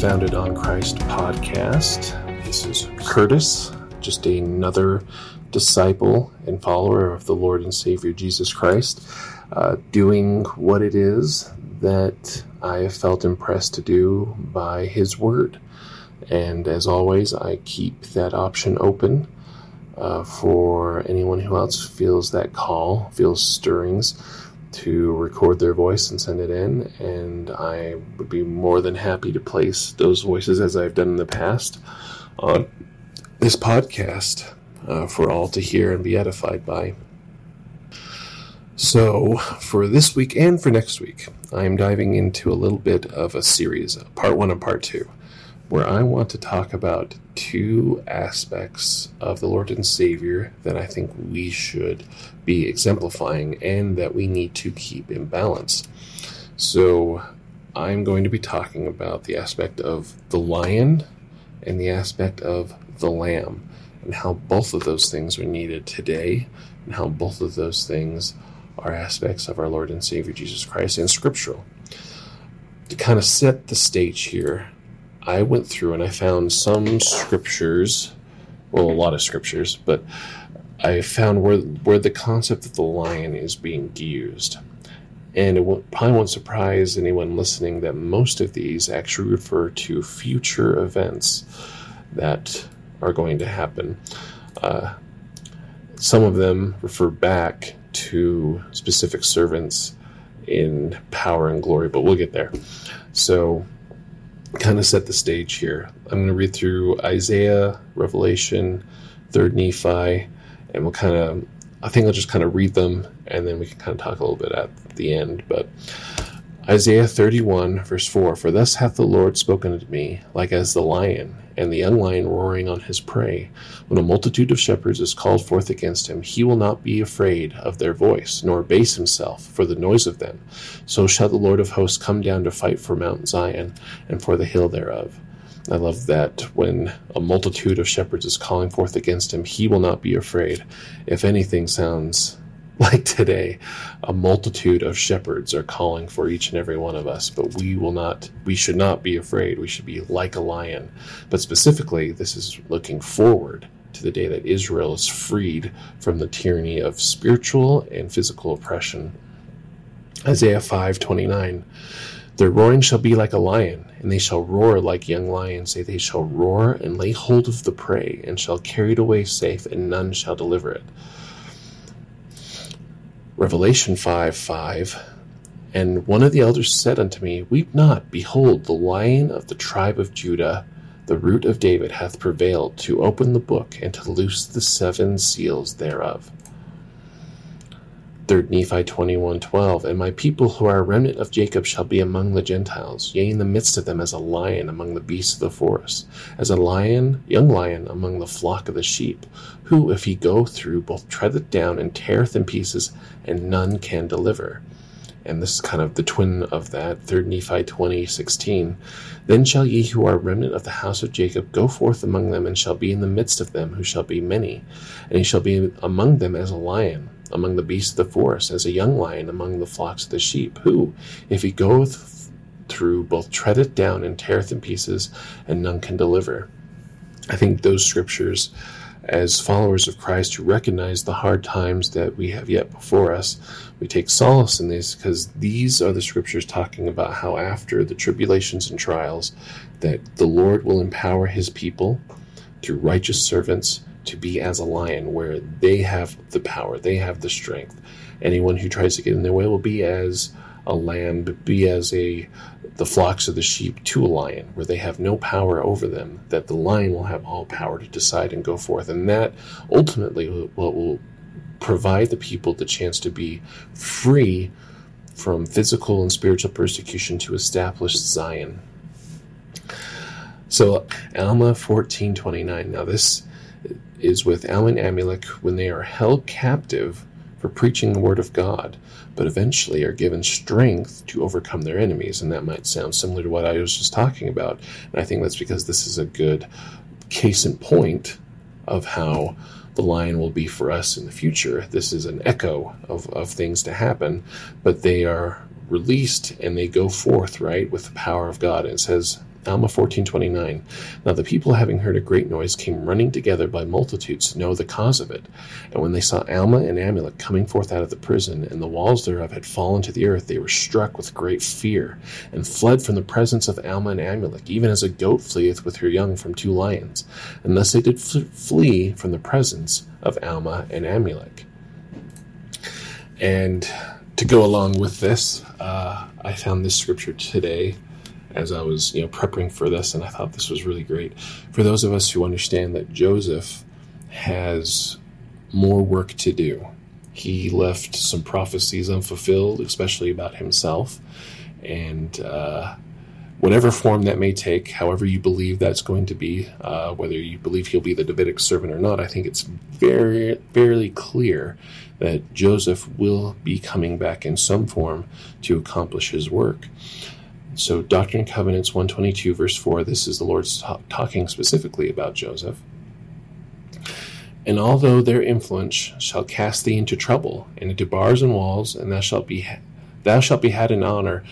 Founded on Christ podcast. This is Curtis, just another disciple and follower of the Lord and Savior Jesus Christ, uh, doing what it is that I have felt impressed to do by His Word. And as always, I keep that option open uh, for anyone who else feels that call, feels stirrings to record their voice and send it in. And I would be more than happy to place those voices as I've done in the past on this podcast uh, for all to hear and be edified by. So, for this week and for next week, I am diving into a little bit of a series, part one and part two where I want to talk about two aspects of the Lord and Savior that I think we should be exemplifying and that we need to keep in balance. So, I'm going to be talking about the aspect of the lion and the aspect of the lamb, and how both of those things are needed today, and how both of those things are aspects of our Lord and Savior Jesus Christ and scriptural. To kind of set the stage here, I went through and I found some scriptures, well, a lot of scriptures, but I found where where the concept of the lion is being used. And it won't, probably won't surprise anyone listening that most of these actually refer to future events that are going to happen. Uh, some of them refer back to specific servants in power and glory, but we'll get there. So, kind of set the stage here. I'm going to read through Isaiah, Revelation, 3rd Nephi, and we'll kind of, I think I'll just kind of read them and then we can kind of talk a little bit at the end. But Isaiah 31, verse 4 For thus hath the Lord spoken unto me, like as the lion, and the young lion roaring on his prey. When a multitude of shepherds is called forth against him, he will not be afraid of their voice, nor base himself for the noise of them. So shall the Lord of hosts come down to fight for Mount Zion, and for the hill thereof. I love that when a multitude of shepherds is calling forth against him, he will not be afraid. If anything sounds like today, a multitude of shepherds are calling for each and every one of us, but we will not, we should not be afraid. We should be like a lion. But specifically, this is looking forward to the day that Israel is freed from the tyranny of spiritual and physical oppression. Isaiah 5:29 Their roaring shall be like a lion, and they shall roar like young lions. Say they shall roar and lay hold of the prey, and shall carry it away safe, and none shall deliver it. Revelation 5 5. And one of the elders said unto me, Weep not, behold, the lion of the tribe of Judah, the root of David, hath prevailed to open the book and to loose the seven seals thereof. 3 Nephi 21:12 And my people who are a remnant of Jacob shall be among the Gentiles yea in the midst of them as a lion among the beasts of the forest as a lion young lion among the flock of the sheep who if he go through both treadeth down and teareth in pieces and none can deliver. And this is kind of the twin of that 3 Nephi 20:16 Then shall ye who are remnant of the house of Jacob go forth among them and shall be in the midst of them who shall be many and he shall be among them as a lion among the beasts of the forest, as a young lion among the flocks of the sheep, who, if he goeth through, both treadeth down and teareth in pieces, and none can deliver. I think those scriptures, as followers of Christ who recognize the hard times that we have yet before us, we take solace in these because these are the scriptures talking about how after the tribulations and trials, that the Lord will empower his people through righteous servants to be as a lion, where they have the power, they have the strength. Anyone who tries to get in their way will be as a lamb, be as a the flocks of the sheep to a lion, where they have no power over them. That the lion will have all power to decide and go forth, and that ultimately will, will provide the people the chance to be free from physical and spiritual persecution to establish Zion. So Alma 14:29. Now this is with Alma and Amulek when they are held captive for preaching the word of God, but eventually are given strength to overcome their enemies. And that might sound similar to what I was just talking about. And I think that's because this is a good case in point of how the lion will be for us in the future. This is an echo of, of things to happen, but they are released and they go forth, right, with the power of God. It says, Alma 14:29 Now the people having heard a great noise came running together by multitudes to know the cause of it. And when they saw Alma and Amulek coming forth out of the prison and the walls thereof had fallen to the earth they were struck with great fear and fled from the presence of Alma and Amulek even as a goat fleeth with her young from two lions. And thus they did flee from the presence of Alma and Amulek and to go along with this uh, I found this scripture today as I was, you know, prepping for this, and I thought this was really great. For those of us who understand that Joseph has more work to do, he left some prophecies unfulfilled, especially about himself, and uh, whatever form that may take, however you believe that's going to be, uh, whether you believe he'll be the Davidic servant or not, I think it's very, very clear that Joseph will be coming back in some form to accomplish his work. So, Doctrine and Covenants 122, verse 4, this is the Lord talking specifically about Joseph. And although their influence shall cast thee into trouble, and into bars and walls, and thou shalt be thou shalt be had in honor,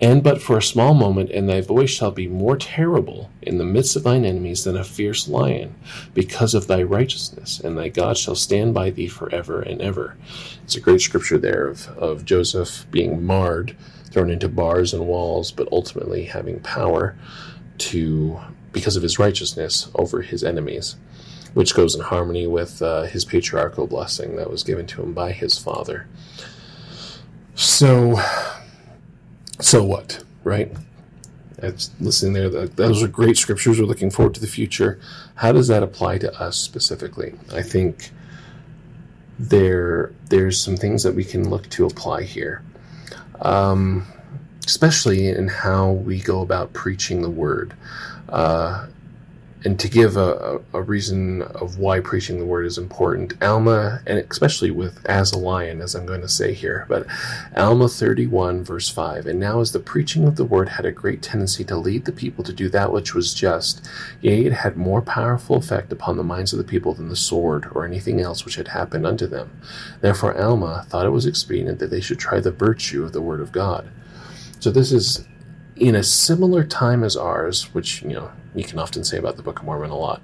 and but for a small moment, and thy voice shall be more terrible in the midst of thine enemies than a fierce lion, because of thy righteousness, and thy God shall stand by thee forever and ever. It's a great scripture there of, of Joseph being marred thrown into bars and walls, but ultimately having power to, because of his righteousness, over his enemies, which goes in harmony with uh, his patriarchal blessing that was given to him by his father. So, so what, right? That's listening there. Those are great scriptures. We're looking forward to the future. How does that apply to us specifically? I think there there's some things that we can look to apply here um, especially in how we go about preaching the word. Uh, and to give a, a, reason of why preaching the word is important, Alma, and especially with as a lion, as I'm going to say here, but Alma 31, verse 5, and now as the preaching of the word had a great tendency to lead the people to do that which was just, yea, it had more powerful effect upon the minds of the people than the sword or anything else which had happened unto them. Therefore Alma thought it was expedient that they should try the virtue of the word of God. So this is in a similar time as ours, which, you know, you can often say about the Book of Mormon a lot,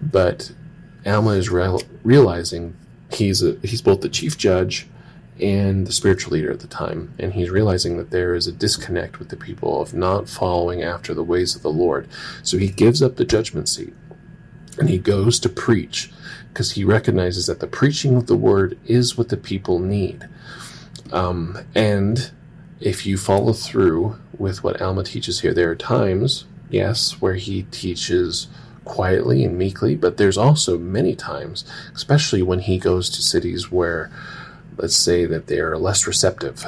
but Alma is real, realizing he's a, he's both the chief judge and the spiritual leader at the time, and he's realizing that there is a disconnect with the people of not following after the ways of the Lord. So he gives up the judgment seat and he goes to preach because he recognizes that the preaching of the word is what the people need. Um, and if you follow through with what Alma teaches here, there are times yes, where he teaches quietly and meekly, but there's also many times, especially when he goes to cities where, let's say, that they are less receptive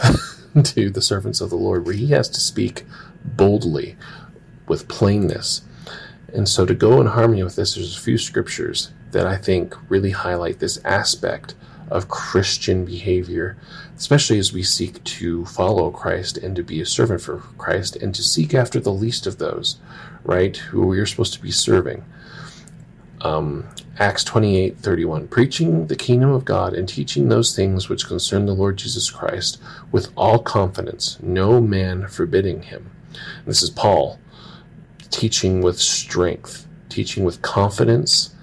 to the servants of the Lord, where he has to speak boldly with plainness. And so, to go in harmony with this, there's a few scriptures that I think really highlight this aspect of Christian behavior, especially as we seek to follow Christ and to be a servant for Christ and to seek after the least of those, right, who we are supposed to be serving. Um, Acts 28 31, preaching the kingdom of God and teaching those things which concern the Lord Jesus Christ with all confidence, no man forbidding him. And this is Paul teaching with strength, teaching with confidence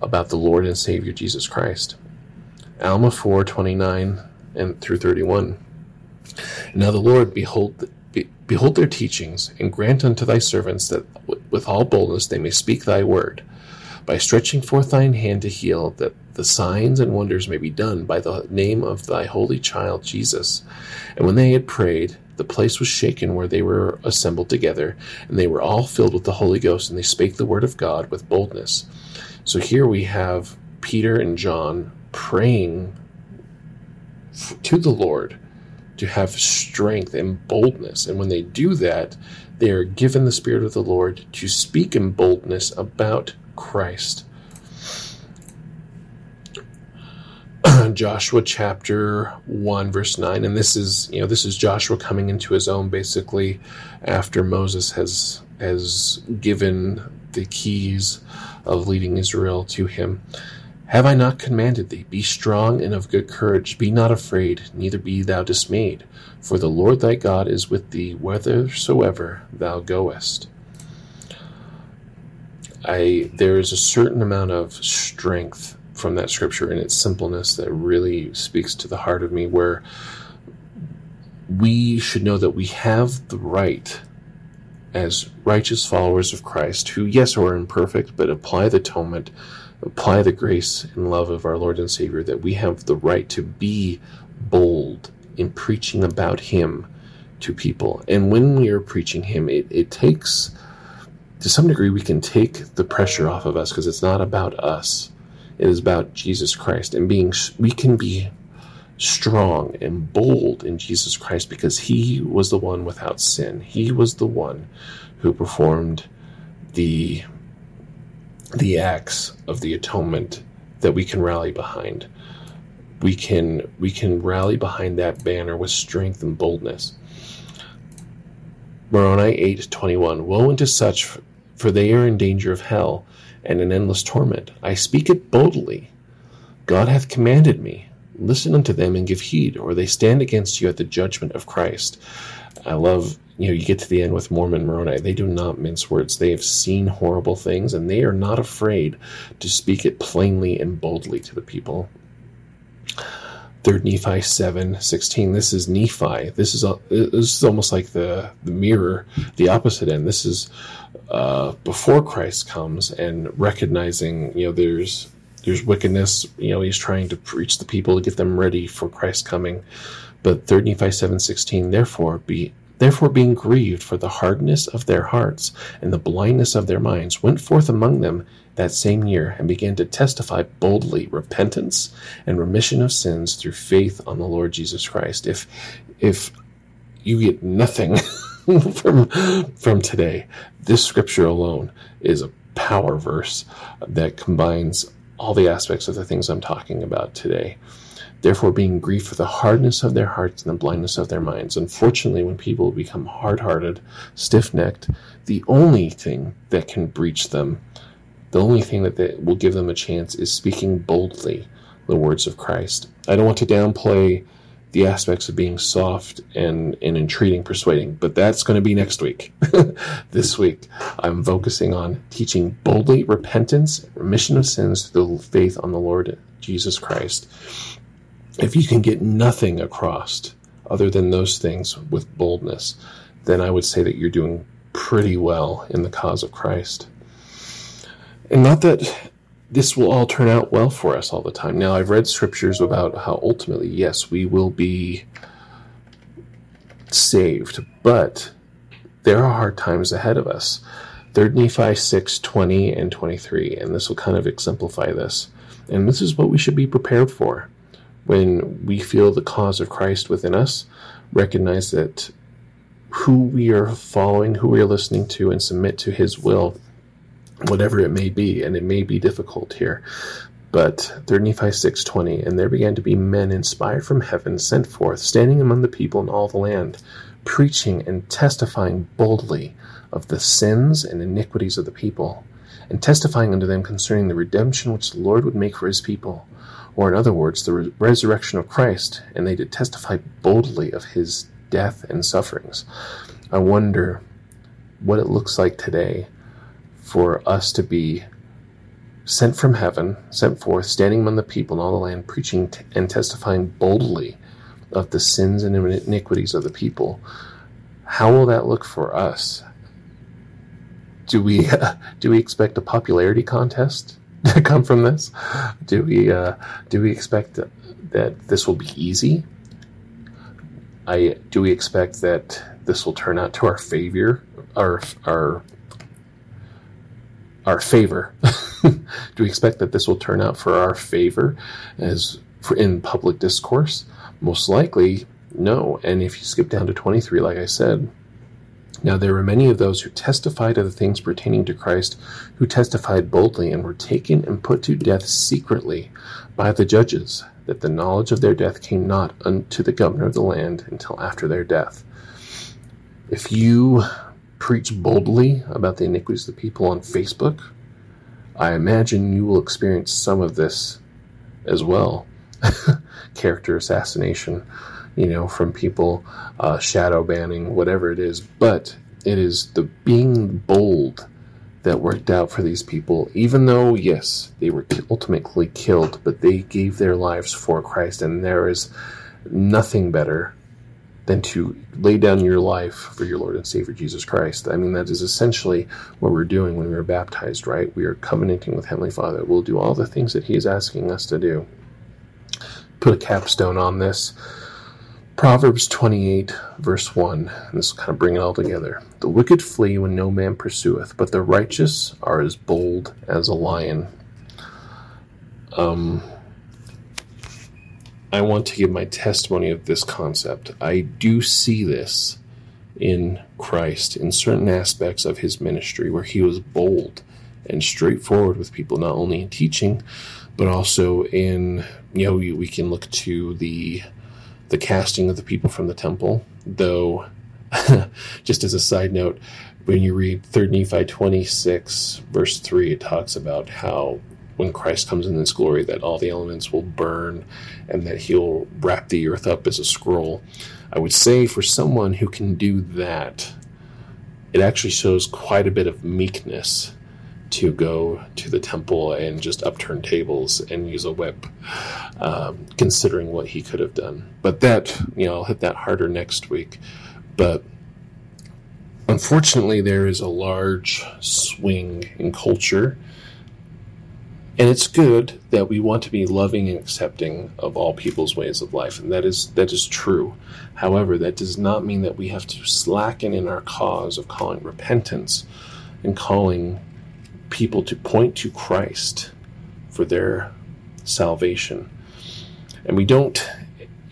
about the Lord and Savior Jesus Christ. Alma 4 29 and through 31. Now the Lord, behold, be, behold their teachings, and grant unto thy servants that with all boldness they may speak thy word, by stretching forth thine hand to heal, that the signs and wonders may be done by the name of thy holy child Jesus. And when they had prayed, the place was shaken where they were assembled together, and they were all filled with the Holy Ghost, and they spake the word of God with boldness. So here we have Peter and John praying to the Lord to have strength and boldness. And when they do that, they are given the Spirit of the Lord to speak in boldness about Christ. Joshua chapter 1 verse 9 and this is you know this is Joshua coming into his own basically after Moses has has given the keys of leading Israel to him Have I not commanded thee? Be strong and of good courage. Be not afraid, neither be thou dismayed. For the Lord thy God is with thee whithersoever thou goest. I there is a certain amount of strength from that scripture in its simpleness that really speaks to the heart of me where we should know that we have the right as righteous followers of Christ who yes are imperfect but apply the atonement apply the grace and love of our Lord and Savior that we have the right to be bold in preaching about him to people and when we are preaching him it, it takes to some degree we can take the pressure off of us because it's not about us it is about Jesus Christ and being, we can be strong and bold in Jesus Christ because he was the one without sin. He was the one who performed the the acts of the atonement that we can rally behind. We can we can rally behind that banner with strength and boldness. Moroni 8:21 Woe unto such for they are in danger of hell and an endless torment. I speak it boldly. God hath commanded me. Listen unto them and give heed, or they stand against you at the judgment of Christ. I love, you know, you get to the end with Mormon Moroni. They do not mince words. They have seen horrible things, and they are not afraid to speak it plainly and boldly to the people. Third Nephi seven sixteen. This is Nephi. This is a, this is almost like the the mirror, the opposite end. This is uh, before Christ comes and recognizing, you know, there's there's wickedness. You know, he's trying to preach the people to get them ready for Christ coming. But third Nephi seven sixteen. Therefore be Therefore, being grieved for the hardness of their hearts and the blindness of their minds, went forth among them that same year and began to testify boldly repentance and remission of sins through faith on the Lord Jesus Christ. If if you get nothing from from today, this scripture alone is a power verse that combines all the aspects of the things I'm talking about today. Therefore, being grieved for the hardness of their hearts and the blindness of their minds. Unfortunately, when people become hard hearted, stiff necked, the only thing that can breach them the only thing that they, will give them a chance is speaking boldly the words of Christ. I don't want to downplay the aspects of being soft and, and entreating, persuading, but that's going to be next week. this week, I'm focusing on teaching boldly repentance, remission of sins through the faith on the Lord Jesus Christ. If you can get nothing across other than those things with boldness, then I would say that you're doing pretty well in the cause of Christ. And not that this will all turn out well for us all the time. Now, I've read scriptures about how ultimately, yes, we will be saved, but there are hard times ahead of us. 3 Nephi 6 20 and 23, and this will kind of exemplify this. And this is what we should be prepared for when we feel the cause of Christ within us. Recognize that who we are following, who we are listening to, and submit to His will whatever it may be, and it may be difficult here. But 3 Nephi 6.20, And there began to be men inspired from heaven, sent forth, standing among the people in all the land, preaching and testifying boldly of the sins and iniquities of the people, and testifying unto them concerning the redemption which the Lord would make for his people, or in other words, the re- resurrection of Christ, and they did testify boldly of his death and sufferings. I wonder what it looks like today for us to be sent from heaven, sent forth, standing among the people in all the land, preaching t- and testifying boldly of the sins and iniquities of the people. How will that look for us? Do we uh, do we expect a popularity contest come from this? Do we uh, do we expect that, this will be easy? I do we expect that this will turn out to our favor, our our our favor. Do we expect that this will turn out for our favor as for in public discourse? Most likely, no. And if you skip down to 23, like I said, now there were many of those who testified of the things pertaining to Christ, who testified boldly and were taken and put to death secretly by the judges, that the knowledge of their death came not unto the governor of the land until after their death. If you preach boldly about the iniquities of the people on Facebook, I imagine you will experience some of this as well. Character assassination, you know, from people, uh, shadow banning, whatever it is. But it is the being bold that worked out for these people, even though, yes, they were ultimately killed, but they gave their lives for Christ, and there is nothing better than to lay down your life for your Lord and Savior Jesus Christ. I mean, that is essentially what we're doing when we're baptized, right? We are covenanting with Heavenly Father. We'll do all the things that He is asking us to do. Put a capstone on this. Proverbs 28, verse 1, and this will kind of bring it all together. The wicked flee when no man pursueth, but the righteous are as bold as a lion. Um, I want to give my testimony of this concept. I do see this in Christ in certain aspects of his ministry where he was bold and straightforward with people, not only in teaching, but also in, you know, we can look to the the casting of the people from the temple, though, just as a side note, when you read 3 Nephi 26, verse 3, it talks about how when Christ comes in his glory, that all the elements will burn and that he'll wrap the earth up as a scroll. I would say for someone who can do that, it actually shows quite a bit of meekness to go to the temple and just upturn tables and use a whip, um, considering what he could have done. But that, you know, I'll hit that harder next week. But unfortunately, there is a large swing in culture. And it's good that we want to be loving and accepting of all people's ways of life, and that is that is true. However, that does not mean that we have to slacken in our cause of calling repentance and calling people to point to Christ for their salvation. And we don't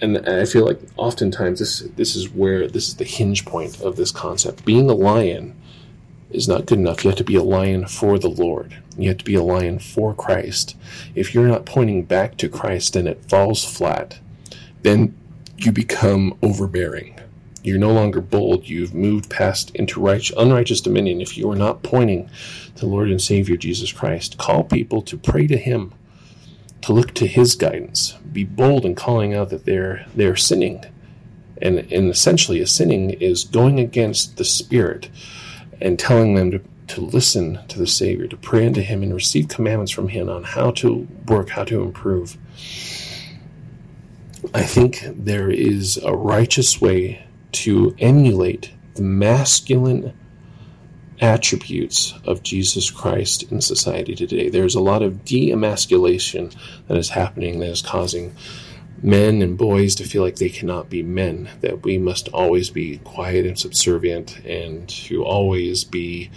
and I feel like oftentimes this this is where this is the hinge point of this concept. Being a lion is not good enough. You have to be a lion for the Lord. You have to be a lion for Christ. If you're not pointing back to Christ and it falls flat, then you become overbearing. You're no longer bold. You've moved past into right, unrighteous dominion. If you are not pointing to Lord and Savior Jesus Christ, call people to pray to Him, to look to His guidance. Be bold in calling out that they're they're sinning, and and essentially a sinning is going against the Spirit, and telling them to to listen to the Savior, to pray unto Him, and receive commandments from Him on how to work, how to improve. I think there is a righteous way to emulate the masculine attributes of Jesus Christ in society today. There's a lot of de emasculation that is happening that is causing men and boys to feel like they cannot be men, that we must always be quiet and subservient and to always be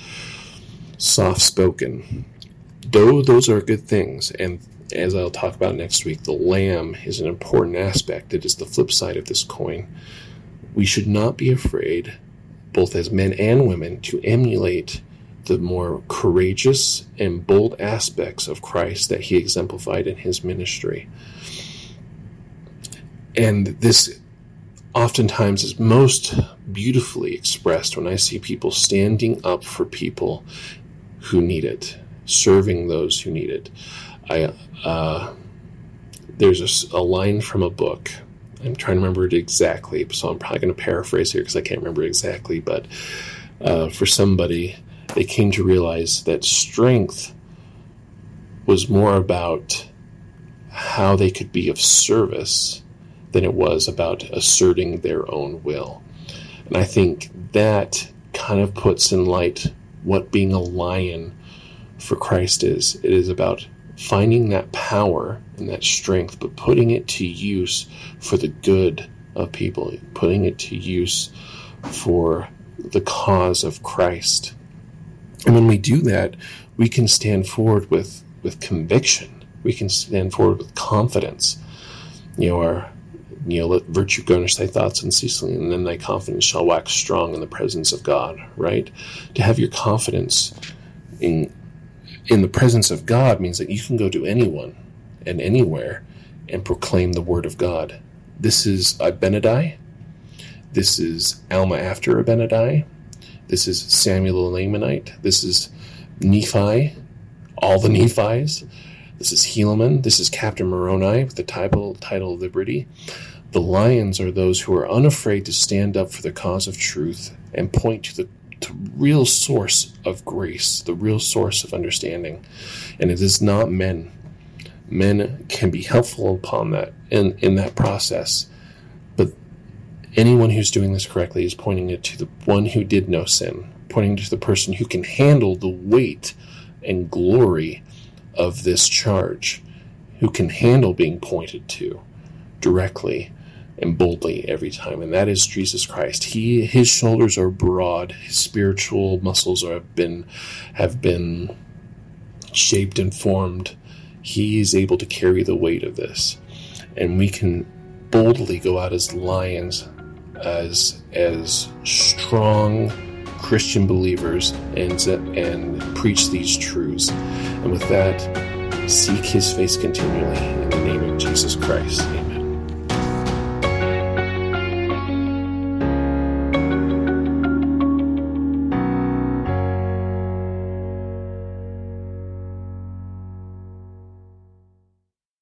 soft spoken. Though those are good things, and as I'll talk about next week, the lamb is an important aspect. It is the flip side of this coin we should not be afraid, both as men and women, to emulate the more courageous and bold aspects of Christ that he exemplified in his ministry. And this oftentimes is most beautifully expressed when I see people standing up for people who need it, serving those who need it. I uh, there's a, a line from a book I'm trying to remember it exactly, so I'm probably going to paraphrase here because I can't remember exactly. But uh, for somebody, they came to realize that strength was more about how they could be of service than it was about asserting their own will. And I think that kind of puts in light what being a lion for Christ is. It is about finding that power and that strength, but putting it to use for the good of people, putting it to use for the cause of Christ. And when we do that, we can stand forward with, with conviction. We can stand forward with confidence. You know, our you know, let virtue garnish thy thoughts unceasingly, and then thy confidence shall wax strong in the presence of God, right? To have your confidence in in the presence of God means that you can go to anyone and anywhere and proclaim the word of God. This is Abinadi. This is Alma after Abinadi. This is Samuel the Lamanite. This is Nephi. all the Nephi's. This is Helaman. This is Captain Moroni with the title, title of Liberty. The lions are those who are unafraid to stand up for the cause of truth and point to the to real source of grace, the real source of understanding. And it is not men. Men can be helpful upon that in, in that process. But anyone who's doing this correctly is pointing it to the one who did no sin, pointing to the person who can handle the weight and glory of this charge, who can handle being pointed to directly and boldly every time, and that is Jesus Christ. He his shoulders are broad, his spiritual muscles have been have been shaped and formed. He is able to carry the weight of this, and we can boldly go out as lions, as as strong Christian believers, and and preach these truths. And with that, seek His face continually in the name of Jesus Christ. Amen.